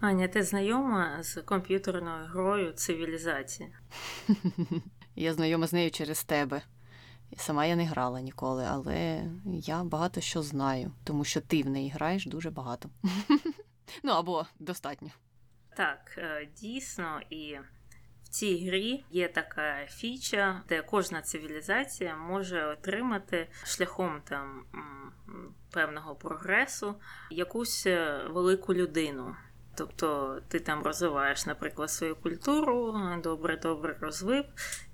Аня, ти знайома з комп'ютерною грою цивілізація? Я знайома з нею через тебе. Сама я не грала ніколи, але я багато що знаю, тому що ти в неї граєш дуже багато. Ну або достатньо. Так, е, дійсно, і в цій грі є така фіча, де кожна цивілізація може отримати шляхом там певного прогресу якусь е, велику людину. Тобто ти там розвиваєш, наприклад, свою культуру, добре-добре розвив,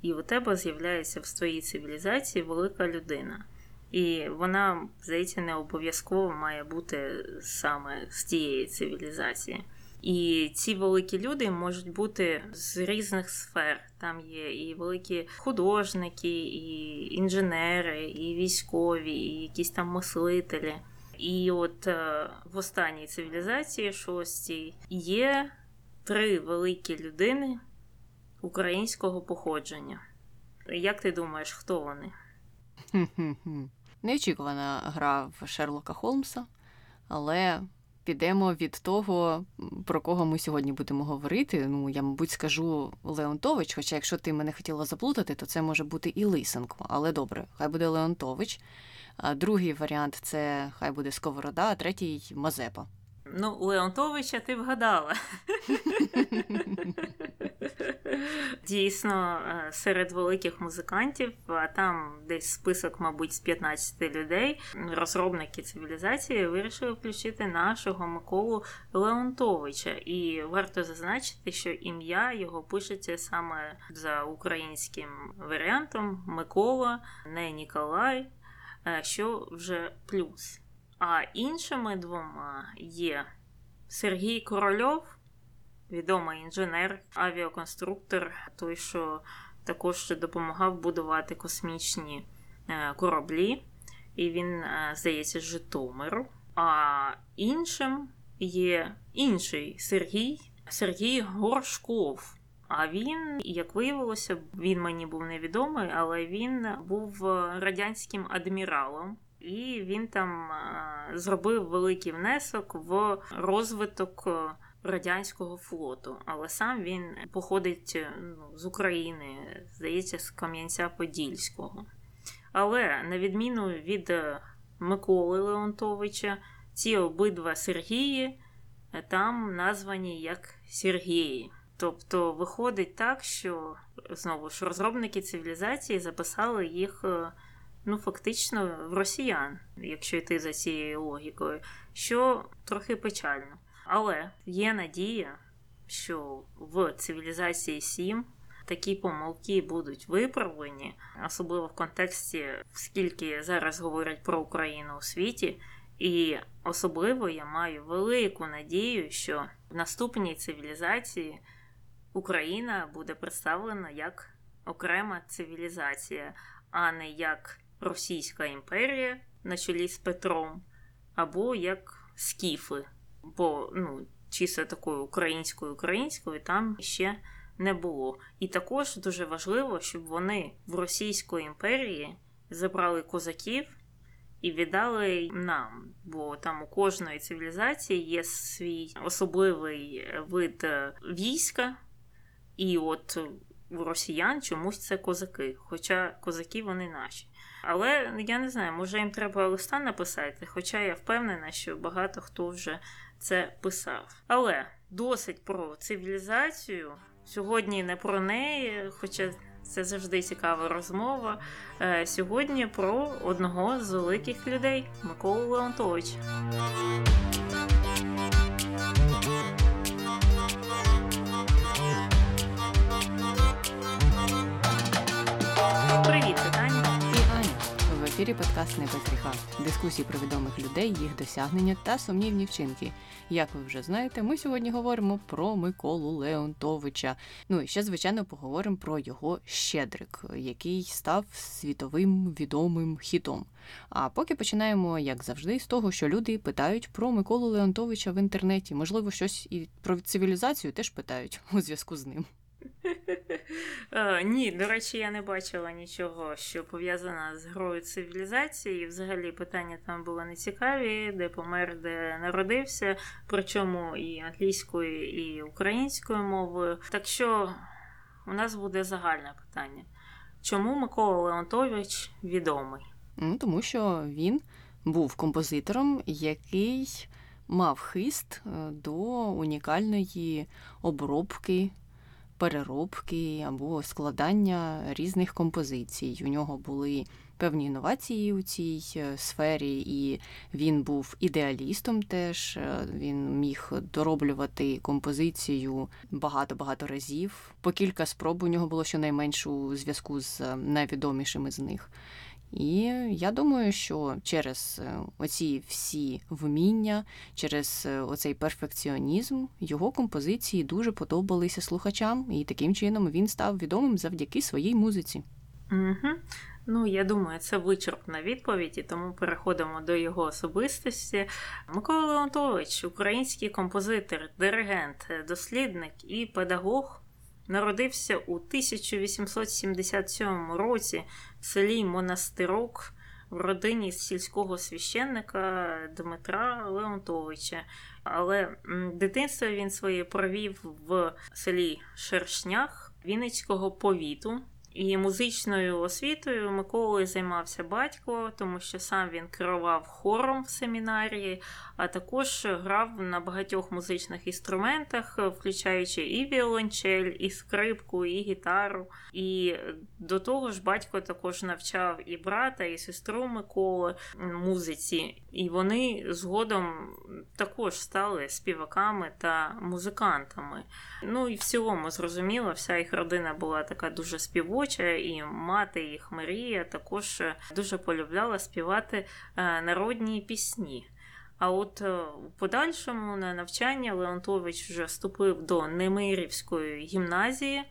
і у тебе з'являється в своїй цивілізації велика людина. І вона, здається, не обов'язково має бути саме з тієї цивілізації. І ці великі люди можуть бути з різних сфер. Там є і великі художники, і інженери, і військові, і якісь там мислителі. І от е, в останній цивілізації шостій є три великі людини українського походження. Як ти думаєш, хто вони? Неочікувана гра в Шерлока Холмса, але підемо від того, про кого ми сьогодні будемо говорити. Ну, я, мабуть, скажу Леонтович, хоча якщо ти мене хотіла заплутати, то це може бути і Лисенко. Але добре, хай буде Леонтович. А Другий варіант це хай буде Сковорода, а третій Мазепа. Ну, Леонтовича ти вгадала. Дійсно, е, серед великих музикантів, а там десь список, мабуть, з 15 людей, розробники цивілізації вирішили включити нашого Миколу Леонтовича. І варто зазначити, що ім'я його пишеться саме за українським варіантом Микола, не Ніколай, що вже плюс. А іншими двома є Сергій Корольов, відомий інженер, авіаконструктор, той, що також допомагав будувати космічні е, кораблі, і він, е, здається, з Житомиру. А іншим є інший Сергій, Сергій Горшков. А він, як виявилося, він мені був невідомий, але він був радянським адміралом і він там зробив великий внесок в розвиток е, радянського флоту. Але сам він походить е, ну, з України, здається, з Кам'янця-Подільського. Але на відміну від е, Миколи Леонтовича, ці обидва Сергії там названі як Сергії. Тобто виходить так, що знову ж розробники цивілізації записали їх ну фактично в росіян, якщо йти за цією логікою, що трохи печально. Але є надія, що в цивілізації 7 такі помилки будуть виправлені, особливо в контексті, скільки зараз говорять про Україну у світі. І особливо я маю велику надію, що в наступній цивілізації Україна буде представлена як окрема цивілізація, а не як Російська імперія на чолі з Петром, або як скіфи. Бо ну, чисто такою українською українською там ще не було. І також дуже важливо, щоб вони в Російської імперії забрали козаків і віддали нам. Бо там у кожної цивілізації є свій особливий вид війська, і от у росіян чомусь це козаки, хоча козаки вони наші. Але я не знаю, може їм треба листа написати, хоча я впевнена, що багато хто вже це писав. Але досить про цивілізацію. Сьогодні не про неї, хоча це завжди цікава розмова. Е, сьогодні про одного з великих людей Миколу Леонтовича. Ефірі подкаст «Не без гріха» дискусії про відомих людей, їх досягнення та сумнівні вчинки. Як ви вже знаєте, ми сьогодні говоримо про Миколу Леонтовича. Ну і ще, звичайно, поговоримо про його Щедрик, який став світовим відомим хітом. А поки починаємо, як завжди, з того, що люди питають про Миколу Леонтовича в інтернеті. Можливо, щось і про цивілізацію теж питають у зв'язку з ним. Е, ні, до речі, я не бачила нічого, що пов'язано з грою цивілізації. Взагалі питання там були нецікаві, де помер, де народився, причому і англійською, і українською мовою. Так що у нас буде загальне питання. Чому Микола Леонтович відомий? Ну, Тому що він був композитором, який мав хист е, до унікальної обробки переробки або складання різних композицій. У нього були певні інновації у цій е, сфері, і він був ідеалістом. Теж е, він міг дороблювати композицію багато-багато разів. По кілька спроб у нього було щонайменше у зв'язку з е, найвідомішими з них. І я думаю, що через е, оці всі вміння, через е, оцей перфекціонізм його композиції дуже подобалися слухачам, і таким чином він став відомим завдяки своїй музиці. Угу. Ну, я думаю, це вичерпна відповідь, і тому переходимо до його особистості. Микола Леонтович, український композитор, диригент, дослідник і педагог. Народився у 1877 році в селі Монастирок в родині сільського священника Дмитра Леонтовича. Але дитинство він своє провів в селі Шершнях Вінницького повіту. І музичною освітою Миколою займався батько, тому що сам він керував хором в семінарії, а також грав на багатьох музичних інструментах, включаючи і віолончель, і скрипку, і гітару. І до того ж, батько також навчав і брата, і сестру Миколи музиці, і вони згодом також стали співаками та музикантами. Ну і в цілому, зрозуміло, вся їх родина була така дуже співоча, і мати їх Марія також дуже полюбляла співати е, народні пісні. А от е, у подальшому на навчання Леонтович вже вступив до Немирівської гімназії,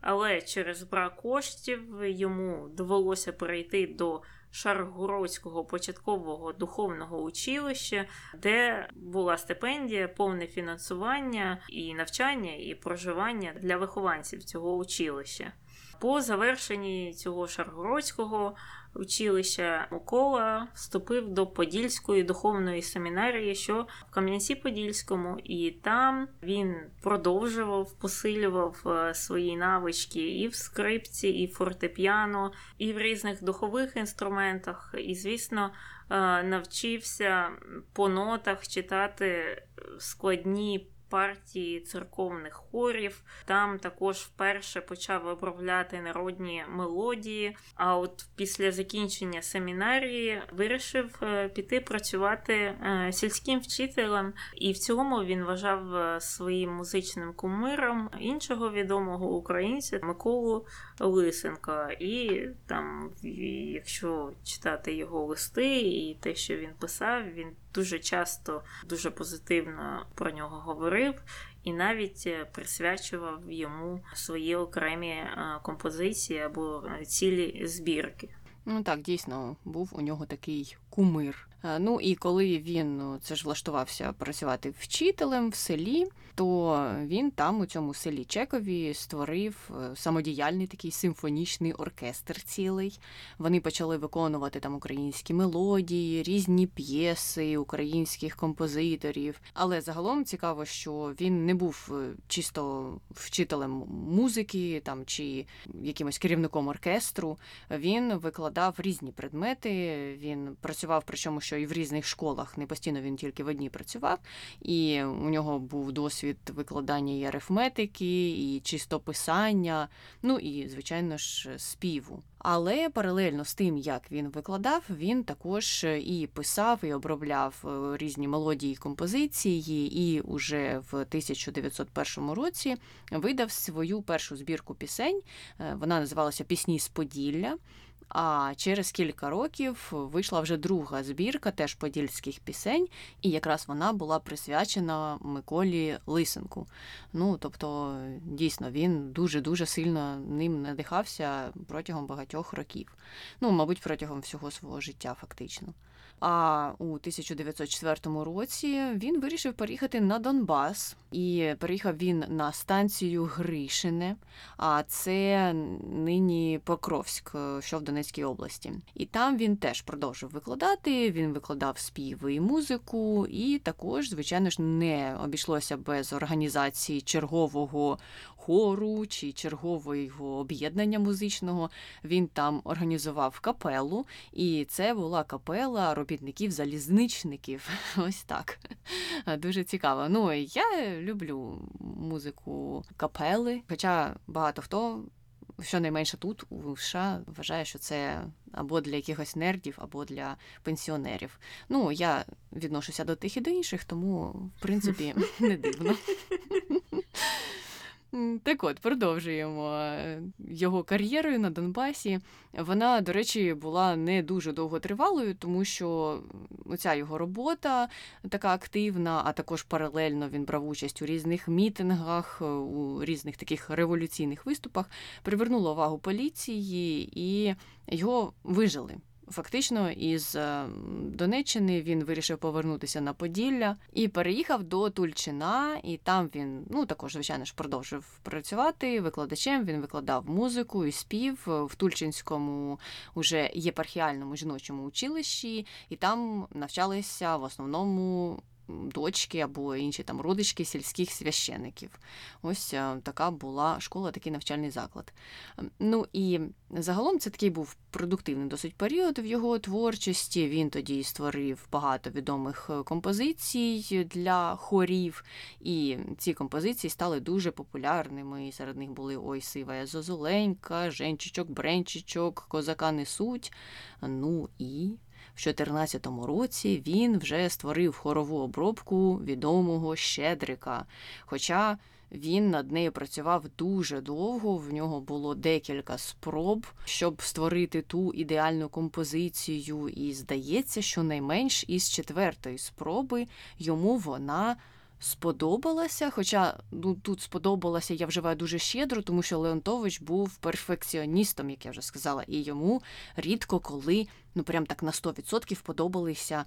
але через брак коштів йому довелося перейти до Шаргородського початкового духовного училища, де була стипендія, повне фінансування і навчання, і проживання для вихованців цього училища. По завершенні цього Шаргородського училища Микола вступив до Подільської духовної семінарії, що в Кам'янці-Подільському, і там він продовжував, посилював е, свої навички і в скрипці, і в фортепіано, і в різних духових інструментах. І, звісно, е, навчився по нотах читати складні партії церковних хорів. Там також вперше почав обробляти народні мелодії. А от після закінчення семінарії вирішив е, піти працювати е, сільським вчителем, і в цілому він вважав е, своїм музичним кумиром іншого відомого українця Миколу Лисенка. І там, якщо читати його листи і те, що він писав, він дуже часто дуже позитивно про нього говорив і навіть е, присвячував йому свої окремі е, композиції або цілі збірки. Ну так, дійсно, був у нього такий кумир. Е, ну і коли він ну, це ж влаштувався працювати вчителем в селі, то він там у цьому селі Чекові створив е, самодіяльний такий симфонічний оркестр цілий. Вони почали виконувати там українські мелодії, різні п'єси українських композиторів. Але загалом цікаво, що він не був е, чисто вчителем музики там чи якимось керівником оркестру. Він викладав різні предмети. Він працював, причому що і в різних школах не постійно він тільки в одній працював, і у нього був досвід викладання і арифметики, і чистописання, ну і, звичайно ж, співу. Але паралельно з тим, як він викладав, він також і писав, і обробляв е, різні мелодії і композиції, і уже в 1901 році видав свою першу збірку пісень. Е, вона називалася Пісні з Поділля. А через кілька років вийшла вже друга збірка, теж подільських пісень, і якраз вона була присвячена Миколі Лисенку. Ну тобто, дійсно, він дуже-дуже сильно ним надихався протягом багатьох років. Ну, мабуть, протягом всього свого життя, фактично. А у 1904 році він вирішив переїхати на Донбас, і переїхав він на станцію Гришине, а це нині Покровськ, е, що в Донецькій області. І там він теж продовжив викладати. Він викладав співи і музику, і також, звичайно ж, не обійшлося без організації чергового хору чи чергового об'єднання музичного. Він там організував капелу, і це була капела робітників-залізничників. Ось так. Дуже цікаво. Ну, я люблю музику капели, хоча багато хто. Щонайменше тут у США вважає, що це або для якихось нердів, або для пенсіонерів. Ну, я відношуся до тих і до інших, тому в принципі не дивно. Так от, продовжуємо е, його кар'єрою на Донбасі. Вона, до речі, була не дуже довготривалою, тому що оця його робота така активна, а також паралельно він брав участь у різних мітингах, е, у різних таких революційних виступах, привернула увагу поліції і його вижили. Фактично, із е, Донеччини він вирішив повернутися на Поділля і переїхав до Тульчина. І там він ну також, звичайно ж, продовжив працювати викладачем. Він викладав музику і спів в Тульчинському уже єпархіальному жіночому училищі, і там навчалися в основному дочки або інші там родички сільських священиків. Ось е, така була школа, такий навчальний заклад. Ем, ну і загалом це такий був продуктивний досить період в його творчості. Він тоді створив багато відомих е, композицій для хорів, і ці композиції стали дуже популярними. Серед них були Ой, сива Зозоленька, Женчичок, Бренчичок, Козака несуть. Ну і в 2014 році він вже створив хорову обробку відомого Щедрика. Хоча він над нею працював дуже довго, в нього було декілька спроб, щоб створити ту ідеальну композицію, і здається, що найменш із четвертої спроби йому вона сподобалася. Хоча ну, тут сподобалася, я вживаю дуже щедро, тому що Леонтович був перфекціоністом, як я вже сказала, і йому рідко коли ну прям так на 100% подобалися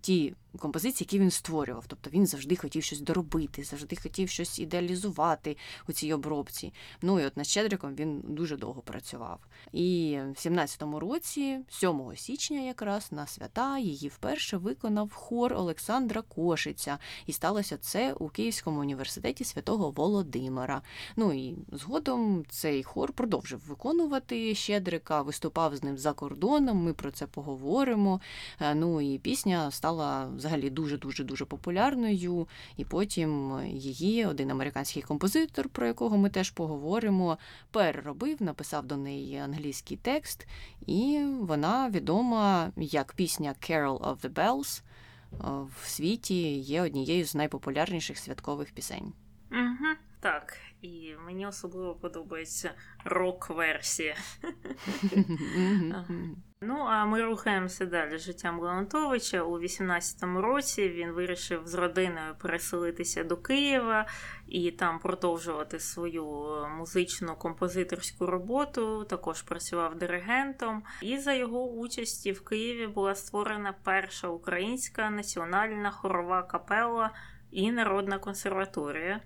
ті композиції, які він створював. Тобто він завжди хотів щось доробити, завжди хотів щось ідеалізувати у цій обробці. Ну і от над Щедриком він дуже довго працював. І в 17-му році, 7 січня, якраз на свята, її вперше виконав хор Олександра Кошиця. І сталося це у Київському університеті святого Володимира. Ну і згодом цей хор продовжив виконувати Щедрика, виступав з ним за кордоном. Ми про це поговоримо. Е, ну і пісня стала взагалі дуже-дуже дуже популярною. І потім її один американський композитор, про якого ми теж поговоримо, переробив, написав до неї англійський текст, і вона відома як пісня Carol of the Bells в світі є однією з найпопулярніших святкових пісень. Угу, Так, і мені особливо подобається рок-версія. Ну, а ми рухаємося далі життям Леонтовича. У 18-му році він вирішив з родиною переселитися до Києва і там продовжувати свою музичну композиторську роботу. Також працював диригентом. І за його участі в Києві була створена перша українська національна хорова капела і народна консерваторія.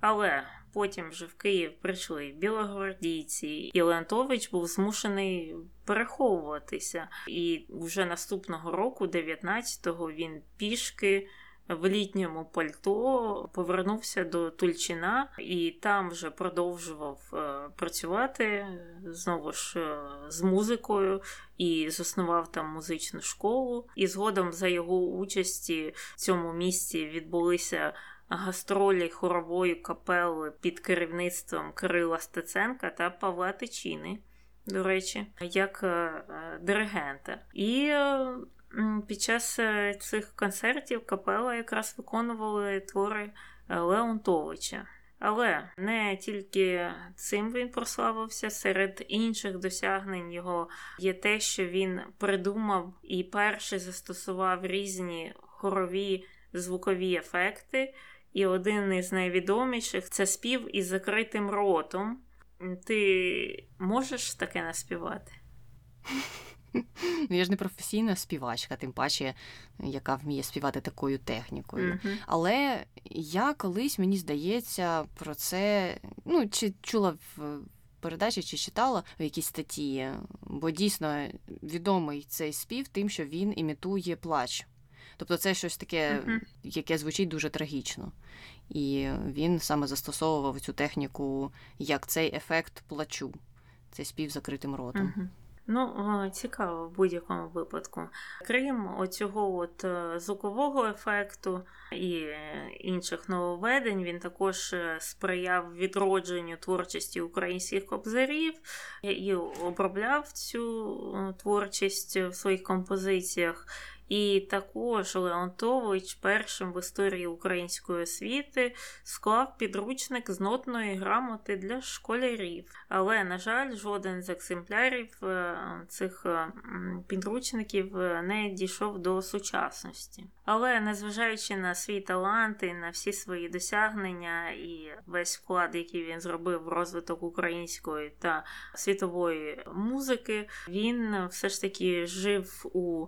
Але Потім вже в Київ прийшли білогвардійці, і Леонтович був змушений переховуватися. І вже наступного року, 19-го, він пішки. В літньому пальто повернувся до Тульчина і там вже продовжував е, працювати знову ж е, з музикою і заснував там музичну школу. І згодом за його участі в цьому місці відбулися гастролі хорової капели під керівництвом Кирила Стеценка та Павла Тичини, до речі, як е, е, диригента. І е, під час цих концертів капела якраз виконували твори Леонтовича. Але не тільки цим він прославився, серед інших досягнень його є те, що він придумав і перший застосував різні хорові звукові ефекти, і один із найвідоміших це спів із закритим ротом. Ти можеш таке наспівати? Ну, я ж не професійна співачка, тим паче, яка вміє співати такою технікою. Мгм. Але я колись, мені здається, про це ну, чи чула в передачі, чи читала в якійсь статті, бо дійсно відомий цей спів тим, що він імітує плач. Тобто це щось таке, Мгм. яке звучить дуже трагічно. І він саме застосовував цю техніку як цей ефект плачу, цей спів закритим ротом. Мгм. Ну, цікаво в будь-якому випадку. Крім оцього от е, звукового ефекту і інших нововведень, він також е, сприяв відродженню творчості українських кобзарів і обробляв цю е, творчість в своїх композиціях. І також Леонтович першим в історії української освіти склав підручник з нотної грамоти для школярів. Але, на жаль, жоден з екземплярів е, цих е, підручників е, не дійшов до сучасності. Але незважаючи на свій талант і на всі свої досягнення і весь вклад, який він зробив в розвиток української та світової музики, він все ж таки жив у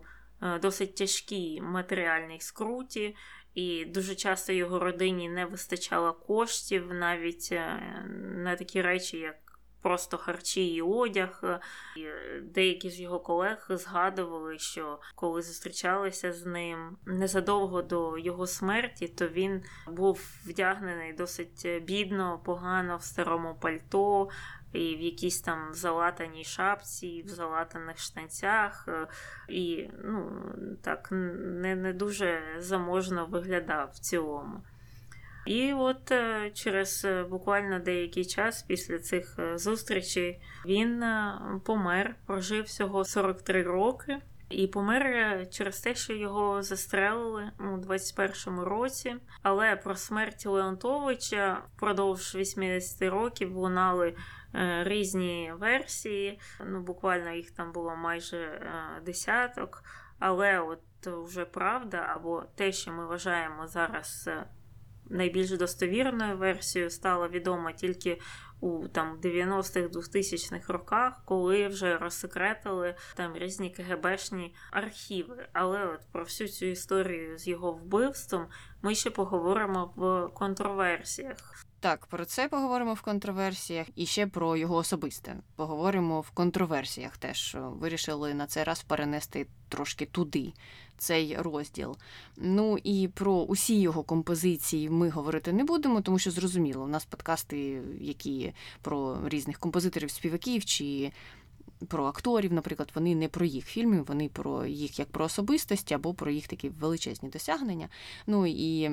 досить тяжкій матеріальній скруті, і дуже часто його родині не вистачало коштів навіть е, на такі речі, як просто харчі і одяг. І е, деякі з його колег згадували, що коли зустрічалися з ним незадовго до його смерті, то він був вдягнений досить бідно, погано в старому пальто. І в якійсь там залатаній шапці, в залатаних штанцях, е, і ну, так не, не дуже заможно виглядав в цілому. І от е, через е, буквально деякий час після цих зустрічей він помер, прожив всього 43 роки. І помер через те, що його застрелили у 21-му році. Але про смерть Леонтовича впродовж 80 років лунали різні версії. Ну, буквально їх там було майже е, десяток. Але от вже правда, або те, що ми вважаємо зараз е, найбільш достовірною версією, стало відомо тільки у там 90-х 2000-х роках, коли вже розсекретили там різні КГБшні архіви. Але от про всю цю історію з його вбивством ми ще поговоримо в контроверсіях. Так, про це поговоримо в контроверсіях і ще про його особисте. Поговоримо в контроверсіях теж. Вирішили на цей раз перенести трошки туди цей розділ. Ну і про усі його композиції ми говорити не будемо, тому що зрозуміло, у нас подкасти, які про різних композиторів, співаків чи про акторів, наприклад, вони не про їх фільми, вони про їх як про особистості або про їх такі величезні досягнення. Ну і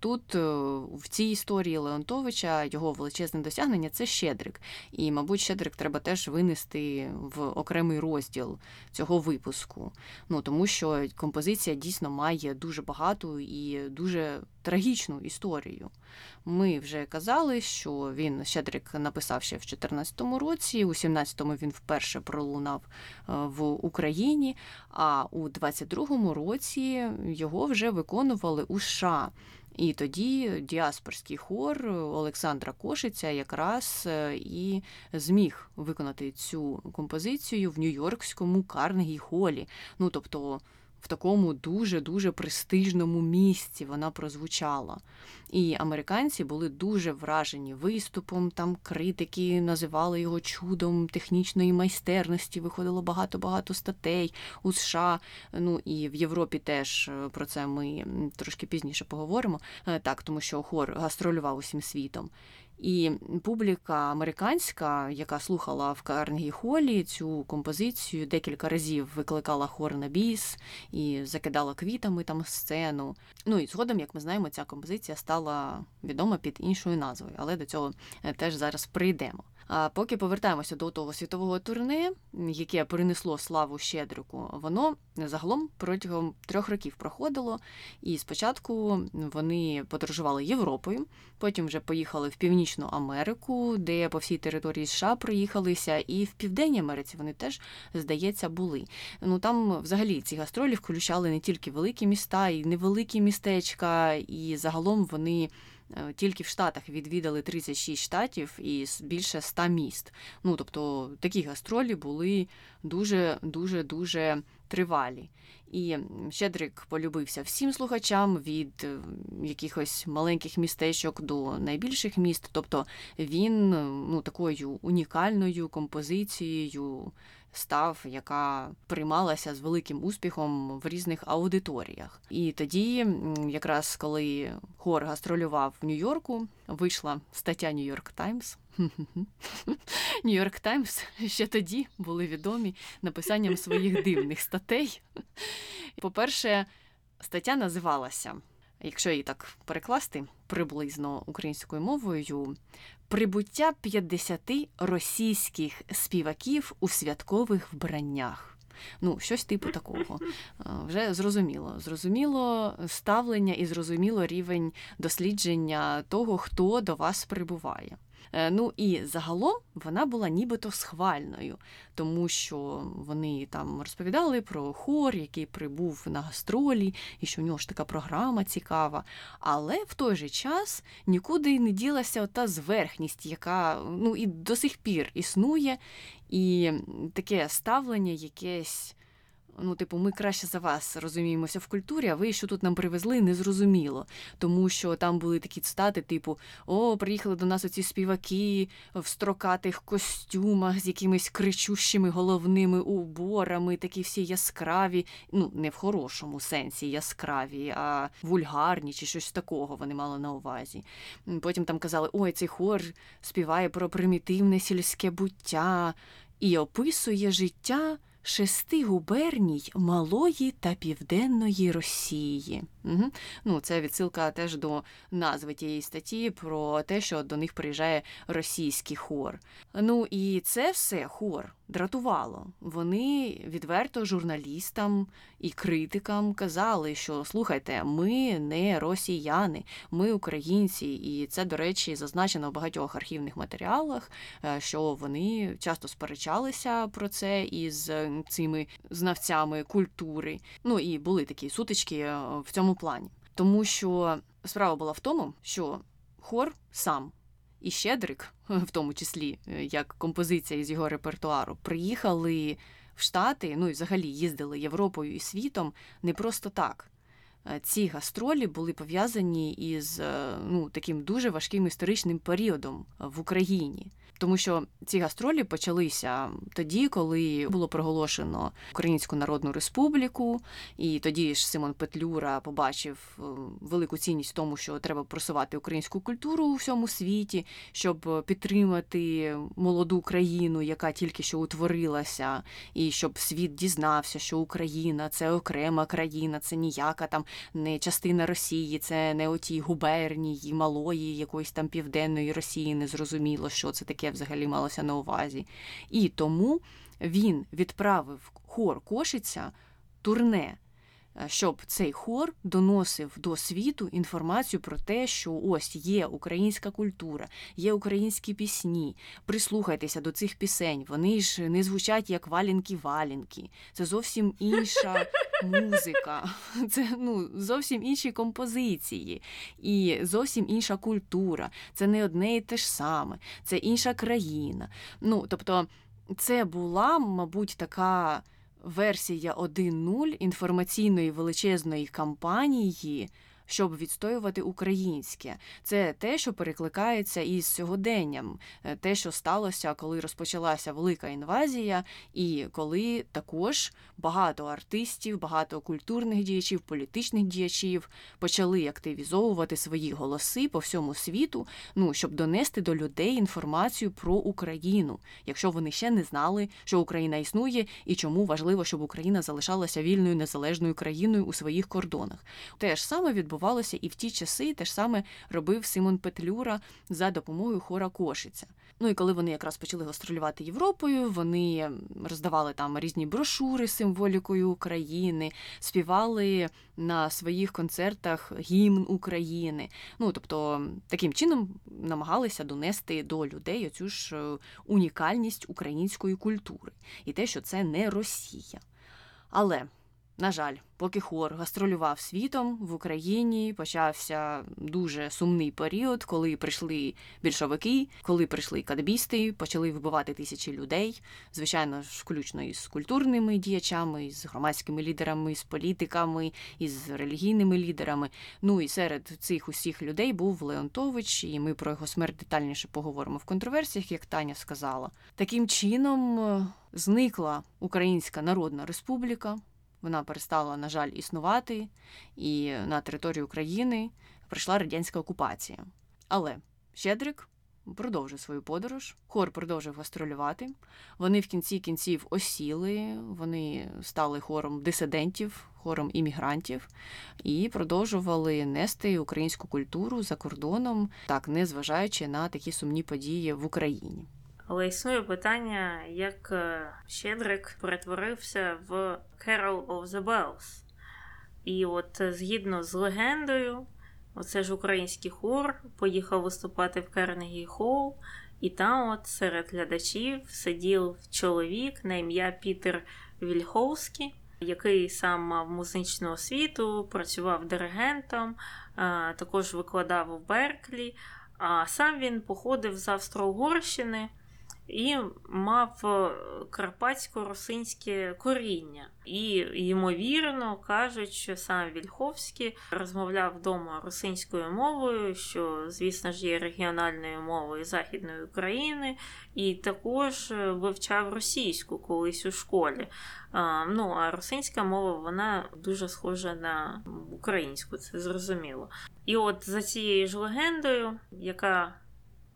тут е, в цій історії Леонтовича його величезне досягнення це Щедрик. І, мабуть, Щедрик треба теж винести в окремий розділ цього випуску. Ну тому що композиція дійсно має дуже багату і дуже трагічну історію. Ми вже казали, що він Щедрик написав ще в 2014 році, у 17-му він вперше пролунав е, в Україні, а у 22-му році його вже виконували у США. І тоді діаспорський хор Олександра Кошиця якраз е, і зміг виконати цю композицію в Нью-Йоркському Карнегі Холі. Ну тобто в такому дуже-дуже престижному місці вона прозвучала. І американці були дуже вражені виступом. Там критики називали його чудом технічної майстерності. Виходило багато-багато статей у США. Ну і в Європі теж е, про це ми трошки пізніше поговоримо. Е, Так, тому що хор гастролював усім світом. І публіка американська, яка слухала в Карнгі-холі цю композицію, декілька разів викликала хор на біс і закидала квітами там сцену. Ну і згодом, як ми знаємо, ця композиція стала відома під іншою назвою, але до цього е, теж зараз прийдемо. А поки повертаємося до того світового турне, яке принесло славу Щедрику, воно загалом протягом трьох років проходило. І спочатку вони подорожували Європою, потім вже поїхали в Північну Америку, де по всій території США проїхалися, і в Південній Америці вони теж, здається, були. Ну там взагалі ці гастролі включали не тільки великі міста, і невеликі містечка, і загалом вони тільки в Штатах відвідали 36 штатів і більше 100 міст. Ну тобто такі гастролі були дуже дуже дуже тривалі. І Щедрик полюбився всім слухачам від е, якихось маленьких містечок до найбільших міст. Тобто він ну, такою унікальною композицією став, яка приймалася з великим успіхом в різних аудиторіях. І тоді, якраз коли хор гастролював в Нью-Йорку, вийшла стаття Нью-Йорк Таймс. Нью-Йорк Таймс ще тоді були відомі написанням своїх дивних статей. По-перше, стаття називалася, якщо її так перекласти приблизно українською мовою, прибуття 50 російських співаків у святкових вбраннях. Ну, щось типу такого. Вже зрозуміло. Зрозуміло ставлення і зрозуміло рівень дослідження того, хто до вас прибуває. Е, ну і загалом вона була нібито схвальною, тому що вони там розповідали про хор, який прибув на гастролі, і що в нього ж така програма цікава. Але в той же час нікуди не ділася та зверхність, яка ну і до сих пір існує, і таке ставлення якесь. Ну, типу, ми краще за вас розуміємося в культурі, а ви що тут нам привезли, незрозуміло. Тому що там були такі цитати, типу: О, приїхали до нас оці співаки в строкатих костюмах з якимись кричущими головними уборами, такі всі яскраві. Ну, не в хорошому сенсі яскраві, а вульгарні чи щось такого вони мали на увазі. Потім там казали, ой, цей хор співає про примітивне сільське буття і описує життя шести губерній малої та південної Росії. Угу. Ну, Це відсилка теж до назви тієї статті про те, що до них приїжджає російський хор. Ну і це все хор дратувало. Вони відверто журналістам і критикам казали, що слухайте, ми не росіяни, ми українці, і це, до речі, зазначено в багатьох архівних матеріалах, е, що вони часто сперечалися про це із цими знавцями культури. Ну і були такі сутички е, в цьому плані, тому що справа була в тому, що хор сам і Щедрик, в тому числі е, як композиція із його репертуару, приїхали в Штати, ну і взагалі їздили Європою і світом не просто так. Е, ці гастролі були пов'язані із е, ну, таким дуже важким історичним періодом в Україні. Тому що ці гастролі почалися тоді, коли було проголошено Українську Народну Республіку, і тоді ж Симон Петлюра побачив е, велику цінність в тому, що треба просувати українську культуру у всьому світі, щоб підтримати молоду країну, яка тільки що утворилася, і щоб світ дізнався, що Україна це окрема країна, це ніяка там не частина Росії, це не оті губернії малої, якоїсь там південної Росії, не зрозуміло, що це таке взагалі малося на увазі. І тому він відправив хор Кошиця турне щоб цей хор доносив до світу інформацію про те, що ось є українська культура, є українські пісні. Прислухайтеся до цих пісень. Вони ж не звучать як валінки-валінки. Це зовсім інша музика, це ну зовсім інші композиції і зовсім інша культура. Це не одне і те ж саме, це інша країна. Ну тобто, це була, мабуть, така версія 1.0 інформаційної величезної кампанії щоб відстоювати українське. Це те, що перекликається із сьогоденням, е, те, що сталося, коли розпочалася велика інвазія, і коли також багато артистів, багато культурних діячів, політичних діячів почали активізовувати свої голоси по всьому світу, ну щоб донести до людей інформацію про Україну, якщо вони ще не знали, що Україна існує і чому важливо, щоб Україна залишалася вільною незалежною країною у своїх кордонах. Те ж саме відбувається відбувалося і в ті часи те ж саме робив Симон Петлюра за допомогою хора Кошиця. Ну і коли вони якраз почали гастролювати Європою, вони роздавали там різні брошури з символікою України, співали на своїх концертах гімн України. Ну тобто таким чином намагалися донести до людей оцю ж е, унікальність української культури і те, що це не Росія. Але на жаль, поки хор гастролював світом в Україні, почався дуже сумний період, коли прийшли більшовики, коли прийшли кадебісти, почали вбивати тисячі людей. Звичайно ж, включно із культурними діячами, з громадськими лідерами, з політиками, із релігійними лідерами. Ну і серед цих усіх людей був Леонтович, і ми про його смерть детальніше поговоримо в контроверсіях, як Таня сказала. Таким чином е, зникла Українська Народна Республіка. Вона перестала, на жаль, існувати, і на території України прийшла радянська окупація. Але Щедрик продовжив свою подорож, хор продовжив гастролювати. Вони в кінці кінців осіли, вони стали хором дисидентів, хором іммігрантів і продовжували нести українську культуру за кордоном, так не зважаючи на такі сумні події в Україні. Але існує питання, як е, Щедрик перетворився в Carol of the Bells. І от е, згідно з легендою, оце ж український хор поїхав виступати в Карнегі Холл, і там, от серед глядачів, сидів чоловік на ім'я Пітер Вільховський, який сам мав музичну освіту, працював диригентом, також викладав у Берклі. А сам він походив з Австро-Угорщини і мав е, карпатсько-русинське коріння. І, ймовірно, кажуть, що сам Вільховський розмовляв вдома русинською мовою, що, звісно ж, є регіональною мовою Західної України, і також е, вивчав російську колись у школі. Ну, а русинська мова вона дуже схожа на українську, це зрозуміло. І от за цією ж легендою, яка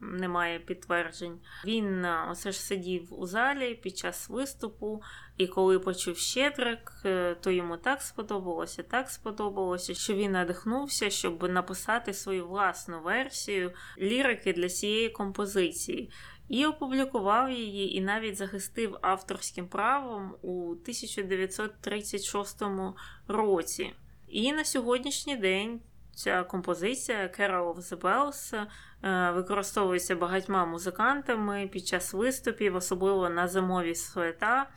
немає підтверджень. Він оце ж сидів у залі під час виступу, і коли почув Щедрик, е, то йому так сподобалося, так сподобалося, що він надихнувся, щоб написати свою власну версію лірики для цієї композиції. І опублікував її, і навіть захистив авторським правом у 1936 році. І на сьогоднішній день ця композиція Carol of the Bells Е, використовується багатьма музикантами під час виступів, особливо на зимові свята.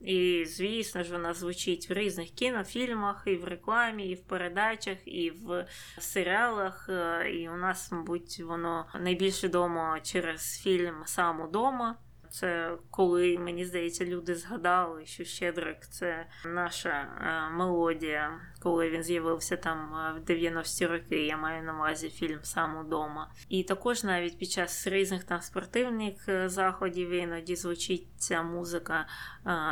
І, звісно ж, вона звучить в різних кінофільмах, і в рекламі, і в передачах, і в серіалах. Е, і у нас, мабуть, воно найбільш відомо через фільм Сам удома. Це коли, мені здається, люди згадали, що Щедрик це наша е, мелодія, коли він з'явився там е, в 90-ті роки. Я маю на увазі фільм сам удома. І також навіть під час різних там спортивних е, заходів іноді звучить ця музика.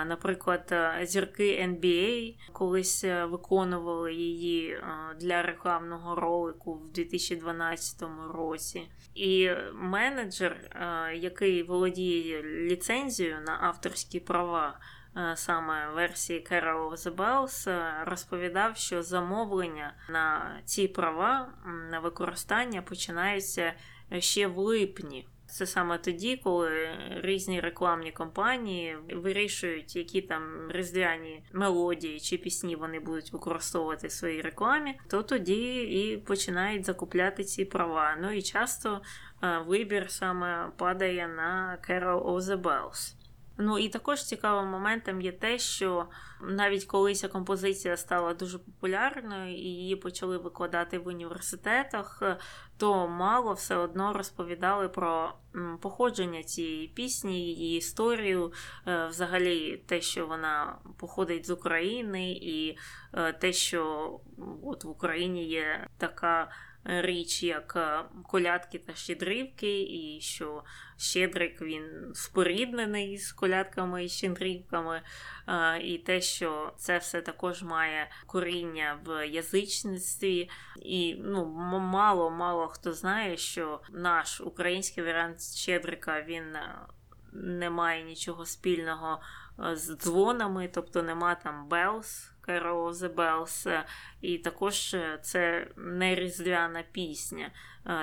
Наприклад, зірки NBA колись виконували її для рекламного ролику в 2012 році. І менеджер, який володіє ліцензію на авторські права. Е, саме версії Carol of the Bells, е, розповідав, що замовлення на ці права на використання починаються ще в липні. Це саме тоді, коли різні рекламні компанії вирішують, які там різдвяні мелодії чи пісні вони будуть використовувати в своїй рекламі, то тоді і починають закупляти ці права. Ну і часто е, вибір саме падає на Carol of the Bells. Ну і також цікавим моментом є те, що навіть коли ця композиція стала дуже популярною і її почали викладати в університетах, то мало все одно розповідали про походження цієї пісні, її історію, е, взагалі те, що вона походить з України, і е, те, що от в Україні є така річ, як е, колядки та щедрівки, і що Щедрик він споріднений з колядками і щедрівками, е, і те, що це все також має коріння в язичництві. І ну, мало-мало хто знає, що наш український варіант Щедрика він е, не має нічого спільного з дзвонами, тобто нема там Белс. Carol the Bells, і також е, це не різдвяна пісня, е,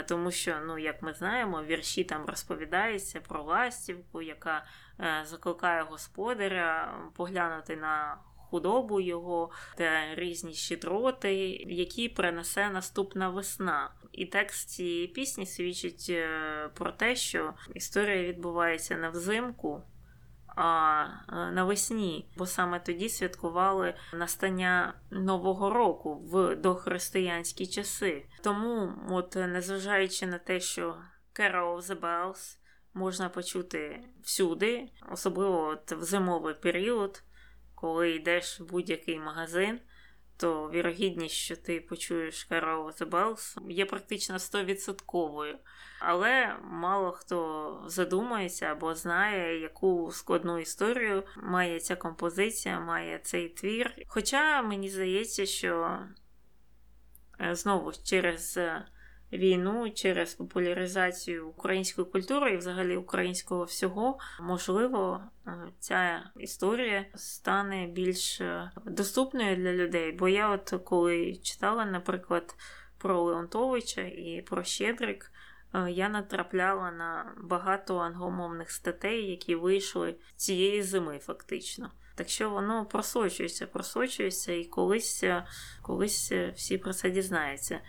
тому що, ну, як ми знаємо, вірші там розповідаються про ластівку, яка е, закликає господаря поглянути на худобу його та різні щедроти, які принесе наступна весна. І текст цієї пісні свідчить про те, що історія відбувається не взимку а навесні, бо саме тоді святкували настання Нового року в дохристиянські часи. Тому, от незважаючи на те, що Carol of the Bells можна почути всюди, особливо от в зимовий період, коли йдеш в будь-який магазин то вірогідність, що ти почуєш Carol of the Bells, є практично 100%. Але мало хто задумається або знає, яку складну історію має ця композиція, має цей твір. Хоча мені здається, що е, знову через е, війну, через популяризацію української культури і взагалі українського всього, можливо, е, ця історія стане більш е, доступною для людей. Бо я, от коли читала, наприклад, про Леонтовича і про Щедрик. Е, я натрапляла на багато англомовних статей, які вийшли цієї зими, фактично. Так що воно просочується, просочується, і колись колись всі про це дізнаються.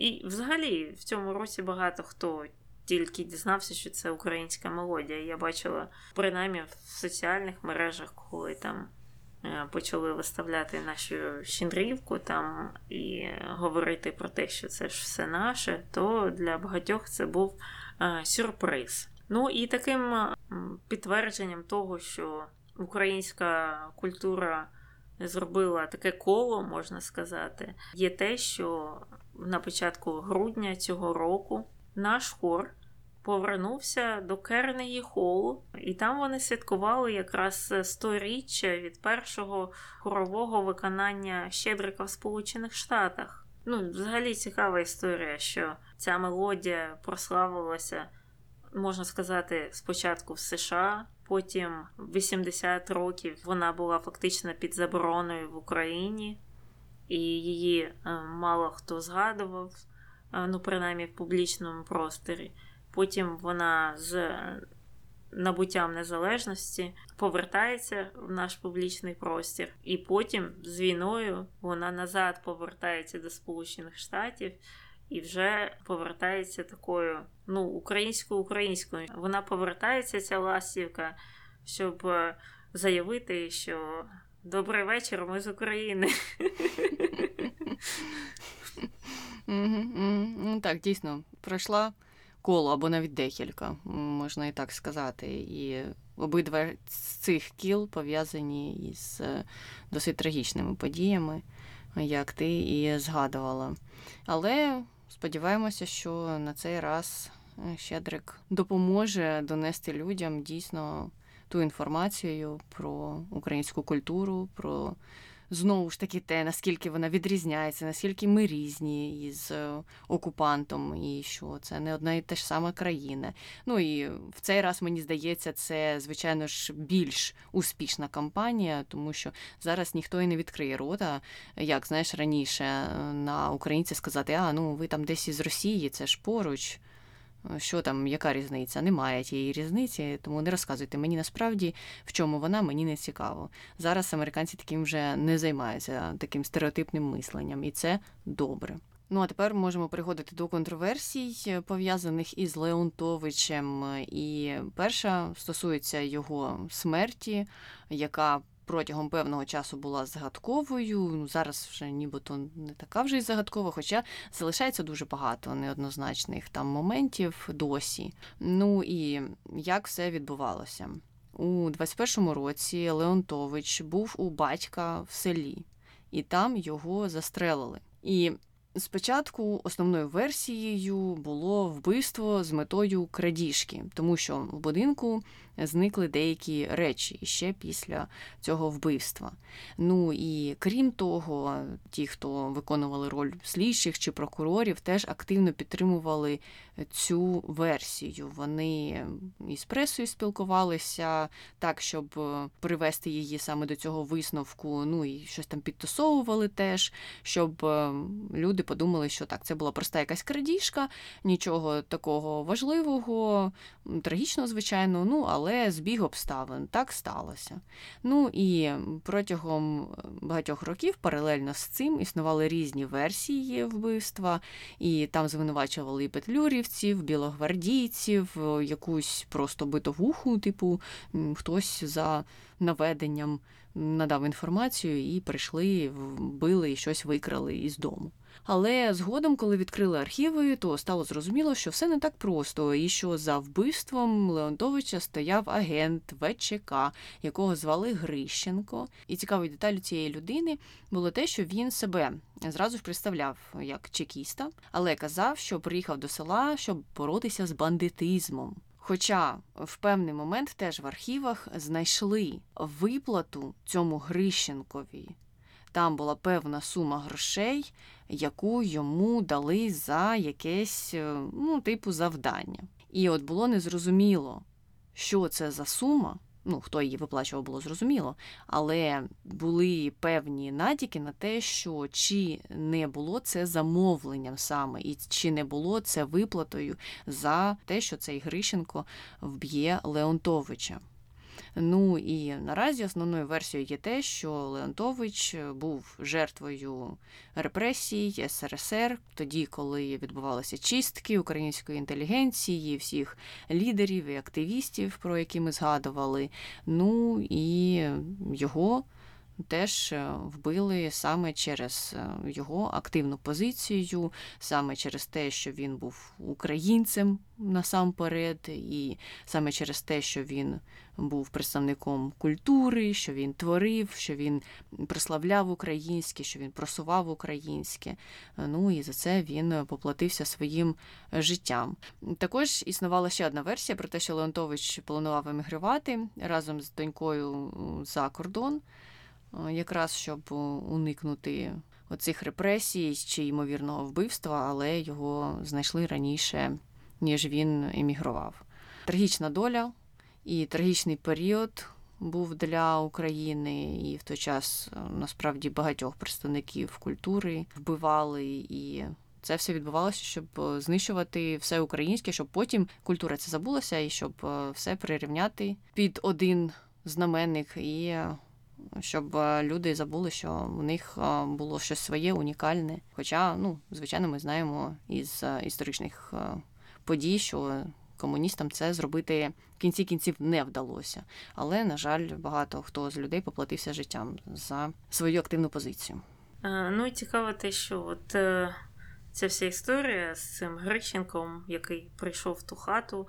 І взагалі в цьому році багато хто тільки дізнався, що це українська мелодія. Я бачила принаймні в соціальних мережах, коли там е, почали виставляти нашу щендрівку там і говорити про те, що це ж все наше, то для багатьох це був е, сюрприз. Ну і таким підтвердженням того, що українська культура зробила таке коло, можна сказати, є те, що на початку грудня цього року наш хор повернувся до Кернегі Холу, і там вони святкували якраз сторіччя від першого хорового виконання Щедрика в Сполучених Штатах. Ну, взагалі цікава історія, що ця мелодія прославилася, можна сказати, спочатку в США. Потім 80 років вона була фактично під забороною в Україні і її е, мало хто згадував, е, ну, принаймні в публічному просторі. Потім вона з набуттям незалежності повертається в наш публічний простір, і потім з війною вона назад повертається до Сполучених Штатів. І вже повертається такою, ну, українською українською. Вона повертається, ця ластівка, щоб е, заявити, що Добрий вечір, ми з України. Ну Так, дійсно, пройшла коло або навіть декілька, можна і так сказати. І обидва з цих кіл пов'язані із е, досить трагічними подіями, як ти і згадувала. Але сподіваємося, що на цей раз Щедрик допоможе донести людям дійсно ту інформацію про українську культуру, про знову ж таки те, наскільки вона відрізняється, наскільки ми різні із е, окупантом, і що це не одна і та ж сама країна. Ну і в цей раз мені здається, це звичайно ж більш успішна кампанія, тому що зараз ніхто і не відкриє рота, як знаєш раніше е, на українці сказати, а ну ви там десь із Росії, це ж поруч. Що там, яка різниця? Немає тієї різниці, тому не розказуйте. Мені насправді в чому вона, мені не цікаво. Зараз американці таким вже не займаються таким стереотипним мисленням, і це добре. Ну а тепер можемо переходити до контроверсій, пов'язаних із Леонтовичем. І перша стосується його смерті, яка протягом певного часу була загадковою. Ну, Зараз вже нібито не така вже й загадкова, хоча залишається дуже багато неоднозначних там моментів досі. Ну і як все відбувалося? У 21-му році Леонтович був у батька в селі, і там його застрелили. І Спочатку основною версією було вбивство з метою крадіжки, тому що в будинку зникли деякі речі ще після цього вбивства. Ну і крім того, ті, хто виконували роль слідчих чи прокурорів, теж активно підтримували цю версію. Вони із пресою спілкувалися так, щоб привести її саме до цього висновку. Ну і щось там підтасовували теж, щоб люди подумали, що так, це була проста якась крадіжка, нічого такого важливого, трагічного, звичайно, ну але але збіг обставин так сталося. Ну і протягом багатьох років паралельно з цим існували різні версії вбивства, і там звинувачували і петлюрівців, білогвардійців, якусь просто битовуху, типу хтось за наведенням надав інформацію і прийшли, вбили і щось викрали із дому. Але згодом, коли відкрили архіви, то стало зрозуміло, що все не так просто, і що за вбивством Леонтовича стояв агент ВЧК, якого звали Грищенко. І цікавою деталю цієї людини було те, що він себе зразу ж представляв як чекіста, але казав, що приїхав до села, щоб боротися з бандитизмом. Хоча в певний момент теж в архівах знайшли виплату цьому Грищенкові. Там була певна сума грошей, яку йому дали за якесь, е, ну, типу, завдання. І от було незрозуміло, що це за сума. Ну, хто її виплачував, було зрозуміло, але були певні натяки на те, що чи не було це замовленням саме, і чи не було це виплатою за те, що цей Грищенко вб'є Леонтовича. Ну і наразі основною версією є те, що Леонтович був жертвою репресій СРСР, тоді, коли відбувалися чистки української інтелігенції, всіх лідерів і активістів, про які ми згадували. Ну і його теж е, вбили саме через е, його активну позицію, саме через те, що він був українцем насамперед, і саме через те, що він був представником культури, що він творив, що він прославляв українське, що він просував українське. Ну і за це він поплатився своїм життям. Також існувала ще одна версія про те, що Леонтович планував емігрувати разом з донькою за кордон якраз щоб уникнути оцих репресій чи ймовірного вбивства, але його знайшли раніше, ніж він емігрував. Трагічна доля і трагічний період. Був для України, і в той час насправді багатьох представників культури вбивали, і це все відбувалося, щоб знищувати все українське, щоб потім культура це забулася, і щоб все прирівняти під один знаменник і щоб е, люди забули, що у них е, було щось своє унікальне. Хоча, ну, звичайно, ми знаємо із е, історичних подій, що комуністам це зробити в кінці кінців не вдалося. Але, на жаль, багато хто з людей поплатився життям за свою активну позицію. Ну і цікаво те, що от ця вся історія з цим Грищенком, який прийшов в ту хату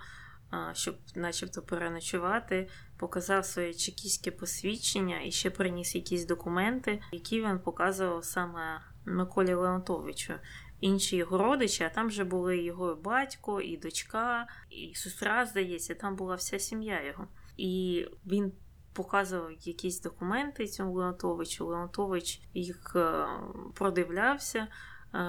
щоб, начебто, переночувати, показав своє чекістське посвідчення і ще приніс якісь документи, які він показував саме Миколі Леонтовичу. Інші його родичі, а там вже були його батько, і дочка, і сестра, здається, там була вся сім'я його. І він показував якісь документи цьому Леонтовичу. Леонтович їх е, продивлявся,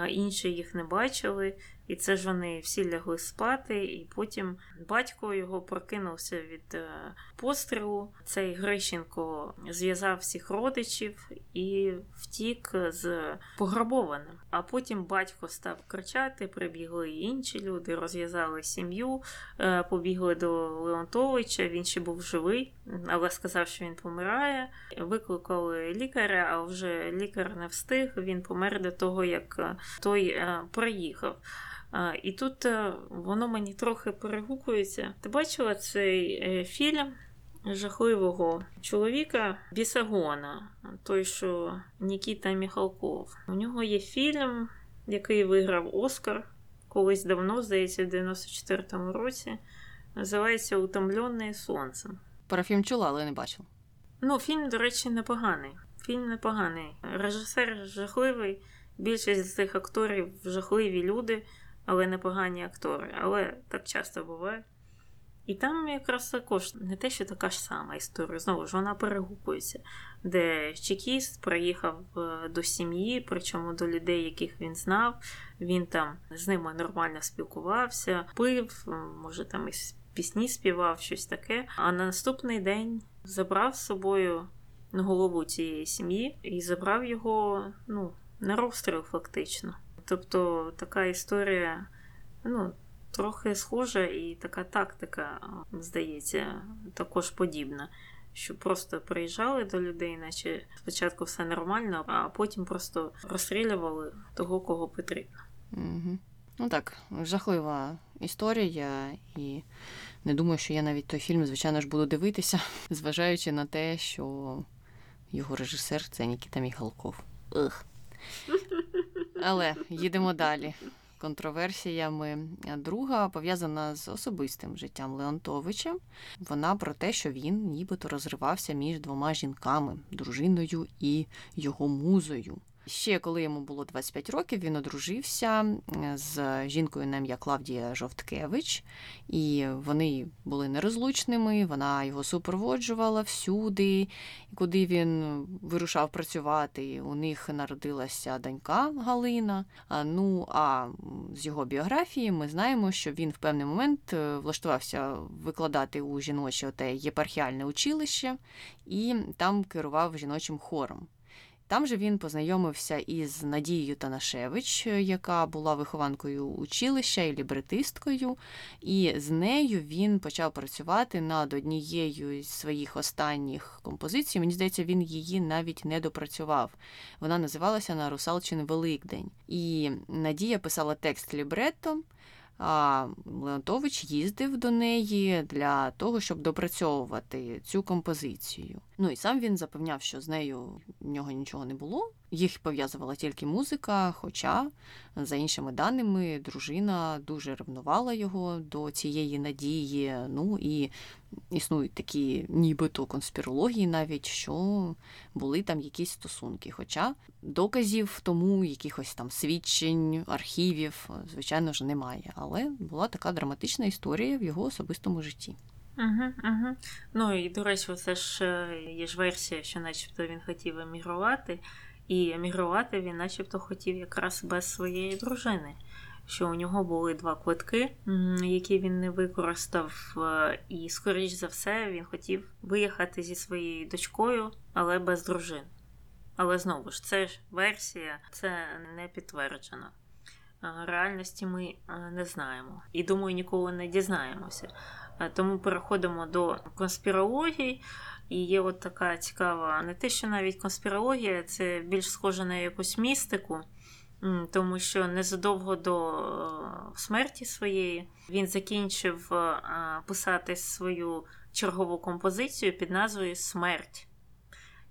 інші їх не бачили. І це ж вони всі лягли спати, і потім батько його прокинувся від е, пострілу. Цей Грищенко зв'язав всіх родичів і втік з пограбованим. А потім батько став кричати, прибігли інші люди, розв'язали сім'ю, е, побігли до Леонтовича. Він ще був живий, але сказав, що він помирає. Викликали лікаря, а вже лікар не встиг. Він помер до того, як е, той приїхав. І тут е, воно мені трохи перегукується. Ти бачила цей е, фільм жахливого чоловіка Бісагона, той, що Нікіта Міхалков. У нього є фільм, який виграв Оскар колись давно, здається, в 94-му році. Називається Утомлене сонцем. Про фільм чула, але не бачила. Ну, фільм, до речі, непоганий. Фільм непоганий. Режисер жахливий. Більшість з цих акторів жахливі люди але непогані актори. Але так часто буває. І там якраз також не те, що така ж сама історія. Знову ж вона перегукується, де чекіст приїхав е, до сім'ї, причому до людей, яких він знав. Він там з ними нормально спілкувався, пив, може там і пісні співав, щось таке. А на наступний день забрав з собою голову цієї сім'ї і забрав його ну, на розстріл, фактично. Тобто така історія, ну, трохи схожа і така тактика, здається, також подібна. Що просто приїжджали до людей, наче спочатку все нормально, а потім просто розстрілювали того, кого потрібно. Угу. Ну так, жахлива історія, і не думаю, що я навіть той фільм, звичайно ж, буду дивитися, зважаючи на те, що його режисер це Нікіта Міхалков. Але їдемо далі. Контроверсіями друга пов'язана з особистим життям Леонтовича. Вона про те, що він нібито розривався між двома жінками дружиною і його музою. Ще коли йому було 25 років, він одружився з жінкою на ім'я Клавдія Жовткевич, і вони були нерозлучними. Вона його супроводжувала всюди, куди він вирушав працювати. У них народилася донька Галина. Ну а з його біографії ми знаємо, що він в певний момент е, влаштувався викладати у жіноче оте єпархіальне училище і там керував жіночим хором. Там же він познайомився із Надією Танашевич, яка була вихованкою училища і лібретисткою, і з нею він почав працювати над однією з своїх останніх композицій. Мені здається, він її навіть не допрацював. Вона називалася на Русалчин Великдень. І Надія писала текст лібретто. А Леонтович їздив до неї для того, щоб допрацьовувати цю композицію. Ну і сам він запевняв, що з нею в нього нічого не було. Їх пов'язувала тільки музика. Хоча, за іншими даними, дружина дуже ревнувала його до цієї надії. Ну і існують такі, нібито конспірології, навіть що були там якісь стосунки. Хоча доказів тому, якихось там свідчень, архівів, звичайно ж, немає. Але була така драматична історія в його особистому житті. Угу, угу. Ну і до речі, це ж е, є ж версія, що начебто він хотів емігрувати, і емігрувати він начебто хотів якраз без своєї дружини. Що у нього були два квитки, які він не використав, е, і, скоріш за все, він хотів виїхати зі своєю дочкою, але без дружин. Але знову ж, це ж версія, це не підтверджено. Реальності ми не знаємо. І думаю, ніколи не дізнаємося. Е, тому переходимо до конспірології. І є от така цікава, не те, що навіть конспірологія, це більш схоже на якусь містику, тому що незадовго до е, смерті своєї він закінчив е, писати свою чергову композицію під назвою Смерть.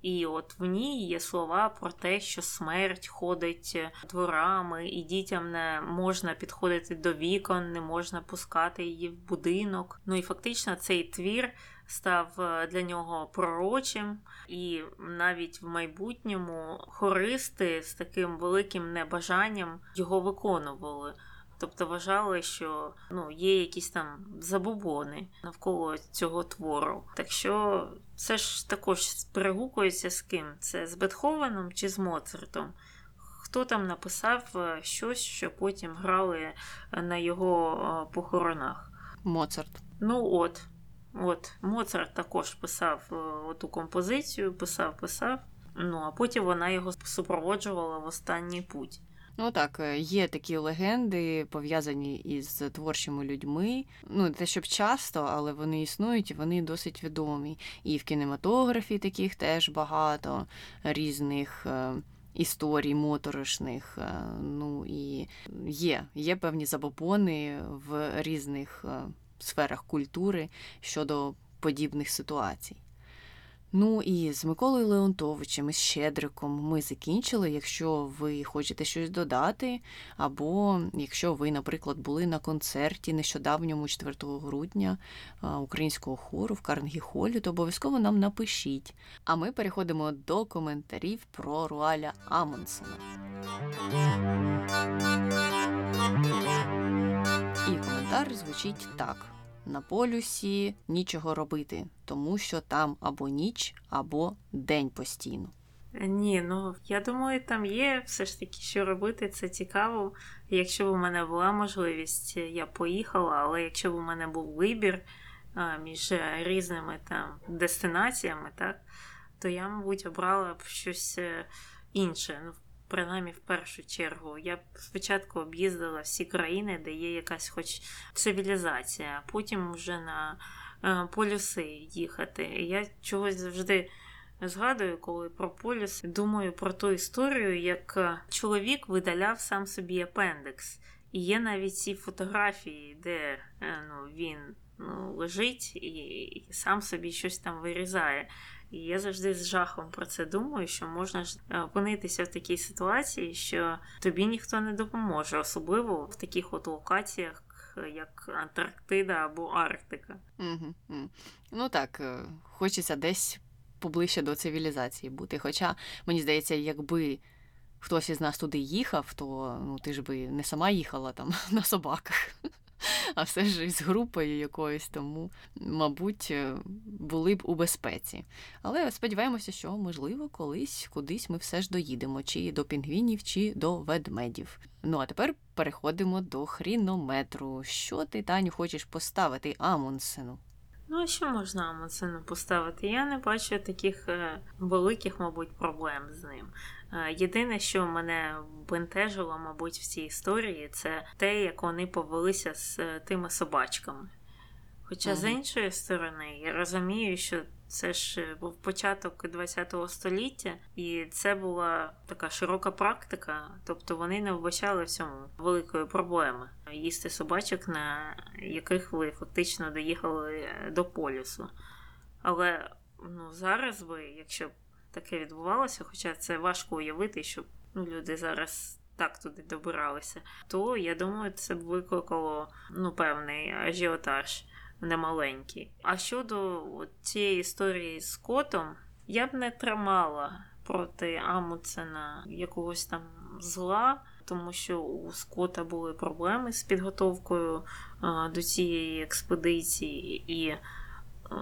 І от в ній є слова про те, що смерть ходить дворами, і дітям не можна підходити до вікон, не можна пускати її в будинок. Ну і фактично цей твір став е, для нього пророчим, і навіть в майбутньому хористи з таким великим небажанням його виконували. Тобто вважали, що ну, є якісь там забобони навколо цього твору. Так що це ж також перегукується з ким? Це з Бетховеном чи з Моцартом? Хто там написав е, щось, що потім грали на його е, похоронах? Моцарт. Ну от. От, Моцарт також писав е, оту композицію, писав, писав. Ну а потім вона його супроводжувала в останній путь. Ну так, е, є такі легенди, пов'язані із творчими людьми. Ну, не те, щоб часто, але вони існують вони досить відомі. І в кінематографі таких теж багато різних. Е, історій моторошних, е, ну і є є певні забобони в різних сферах культури щодо подібних ситуацій. Ну і з Миколою Леонтовичем, і з Щедриком ми закінчили. Якщо ви хочете щось додати, або якщо ви, наприклад, були на концерті нещодавньому 4 грудня українського хору в Карнегі Холі, то обов'язково нам напишіть. А ми переходимо до коментарів про Руаля Амонсена. І коментар звучить так. На полюсі нічого робити, тому що там або ніч, або день постійно. Ні, ну я думаю, там є все ж таки, що робити, це цікаво. Якщо б у мене була можливість, я поїхала, але якщо б у мене був вибір між різними там дестинаціями, так, то я, мабуть, обрала б щось е, інше. Принаймні в першу чергу. Я спочатку об'їздила всі країни, де є якась хоч цивілізація, а потім вже на е, полюси їхати. Я чогось завжди. Згадую, коли про полюс, думаю про ту історію, як е, чоловік видаляв сам собі апендекс. І є навіть ці фотографії, де е, ну, він ну, лежить і, і сам собі щось там вирізає. І я завжди з жахом про це думаю, що можна ж е, опинитися в такій ситуації, що тобі ніхто не допоможе, особливо в таких от локаціях. Як Антарктида або Арктика. Угу. Ну так, хочеться десь поближче до цивілізації бути. Хоча, мені здається, якби хтось із нас туди їхав, то ну, ти ж би не сама їхала там на собаках, а все ж із групою якоюсь, тому, мабуть, е, були б у безпеці. Але сподіваємося, що, можливо, колись кудись ми все ж доїдемо, чи до пінгвінів, чи до ведмедів. Ну а тепер переходимо до хрінометру. Що ти, Таню, хочеш поставити Амундсену? Ну, що можна Амундсену поставити? Я не бачу таких е, великих, мабуть, проблем з ним. Е, єдине, що мене бентежило, мабуть, в цій історії, це те, як вони повелися з е, тими собачками. Хоча, ага. з іншої сторони, я розумію, що це ж е, був початок ХХ століття, і це була така широка практика, тобто вони не вбачали в цьому великої проблеми їсти собачок, на яких ви фактично доїхали до полюсу. Але ну, зараз ви, якщо таке відбувалося, хоча це важко уявити, щоб ну, люди зараз. Так туди добиралися, то я думаю, це б викликало ну, певний ажіотаж немаленький. А щодо цієї історії з котом, я б не тримала проти Амуцена якогось там зла, тому що у Скота були проблеми з підготовкою а, до цієї експедиції, і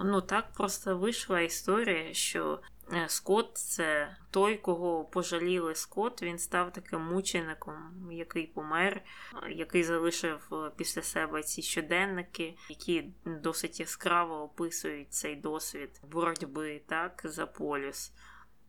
ну так просто вийшла історія, що Скот це той, кого пожаліли Скот. Він став таким мучеником, який помер, е, який залишив е, після себе ці щоденники, які досить яскраво описують цей досвід боротьби так за полюс.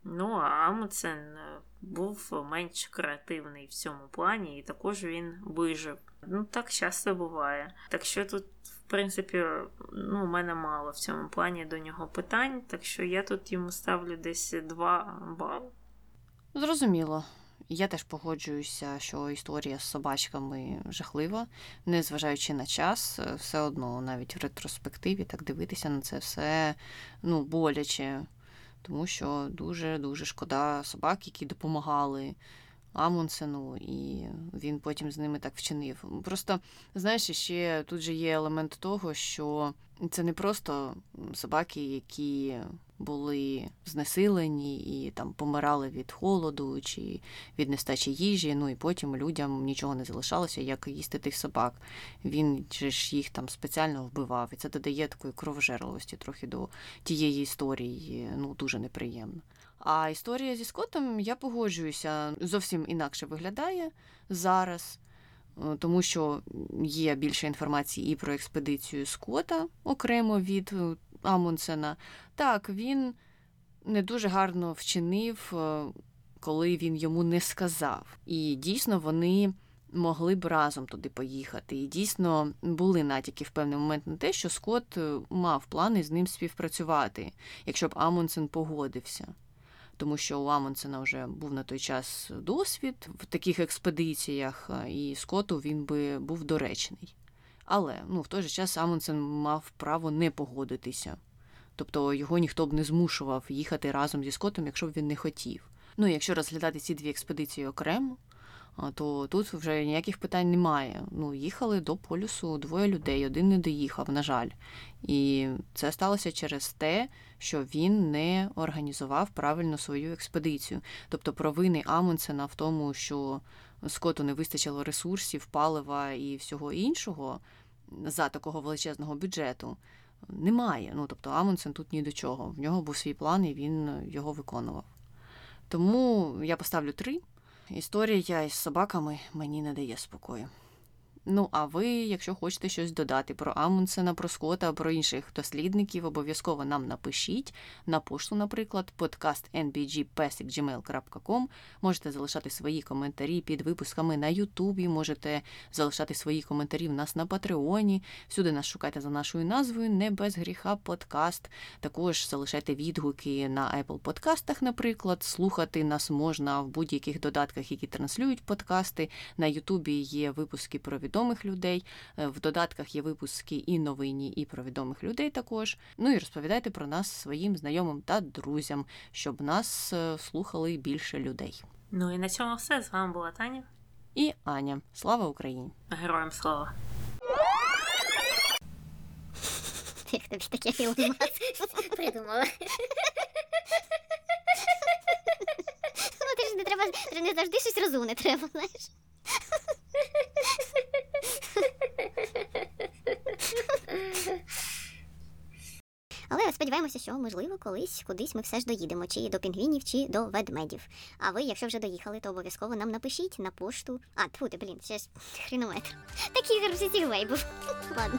Ну, а Амуцен був менш креативний в цьому плані, і також він вижив. Ну, так часто буває. Так що тут принципі, ну, у мене мало в цьому плані до нього питань, так що я тут йому ставлю десь 2 бали. Зрозуміло. Я теж погоджуюся, що історія з собачками жахлива, незважаючи на час, все одно, навіть в ретроспективі, так дивитися на це все ну, боляче, тому що дуже-дуже шкода собак, які допомагали Амундсену, і він потім з ними так вчинив. Просто, знаєш, ще тут же є елемент того, що це не просто собаки, які були знесилені і там помирали від холоду чи від нестачі їжі. Ну і потім людям нічого не залишалося, як їсти тих собак. Він же ж їх там спеціально вбивав, і це додає такої кровожерливості трохи до тієї історії. Ну дуже неприємно. А історія зі Скоттом, я погоджуюся, зовсім інакше виглядає зараз, е, тому що є більше інформації і про експедицію Скотта окремо від е, Амундсена. Так, він не дуже гарно вчинив, е, коли він йому не сказав. І дійсно вони. Могли б разом туди поїхати. І дійсно були натяки в певний момент на те, що Скотт мав плани з ним співпрацювати, якщо б Амундсен погодився тому що у Амундсена вже був на той час досвід в таких експедиціях, і Скоту він би був доречний. Але ну, в той же час Амундсен мав право не погодитися. Тобто його ніхто б не змушував їхати разом зі Скотом, якщо б він не хотів. Ну, якщо розглядати ці дві експедиції окремо, то тут вже ніяких питань немає. Ну, їхали до полюсу двоє людей, один не доїхав, на жаль. І це сталося через те, що він не організував правильно свою експедицію. Тобто провини Амундсена в тому, що Скоту не вистачило ресурсів, палива і всього іншого за такого величезного бюджету. Немає. Ну, тобто Амундсен тут ні до чого. В нього був свій план, і він його виконував. Тому я поставлю три. Історія із собаками мені не дає спокою. Ну а ви, якщо хочете щось додати про Амундсена, про Скота, про інших дослідників, обов'язково нам напишіть на пошту, наприклад, подкаст. Можете залишати свої коментарі під випусками на Ютубі, можете залишати свої коментарі в нас на Патреоні. Всюди нас шукайте за нашою назвою Не без гріха подкаст. Також залишайте відгуки на Apple подкастах, наприклад. Слухати нас можна в будь-яких додатках, які транслюють подкасти. На Ютубі є випуски про відомих людей. е, В додатках є випуски і новинні, і про відомих людей також. Ну і розповідайте про нас своїм знайомим та друзям, щоб нас е, слухали більше людей. Ну і на цьому все. З вами була Таня. І Аня, слава Україні! Героям слава! Як тобі таке придумала? Ну, ти ж не треба, ти ж не завжди щось розумне треба, знаєш. Але сподіваємося, що можливо колись кудись ми все ж доїдемо, чи до пінгвінів, чи до ведмедів. А ви, якщо вже доїхали, то обов'язково нам напишіть на пошту. А, тьфу ти, блін, ще ж хрінометр. Такий гарбсі цих вейбів. Ладно.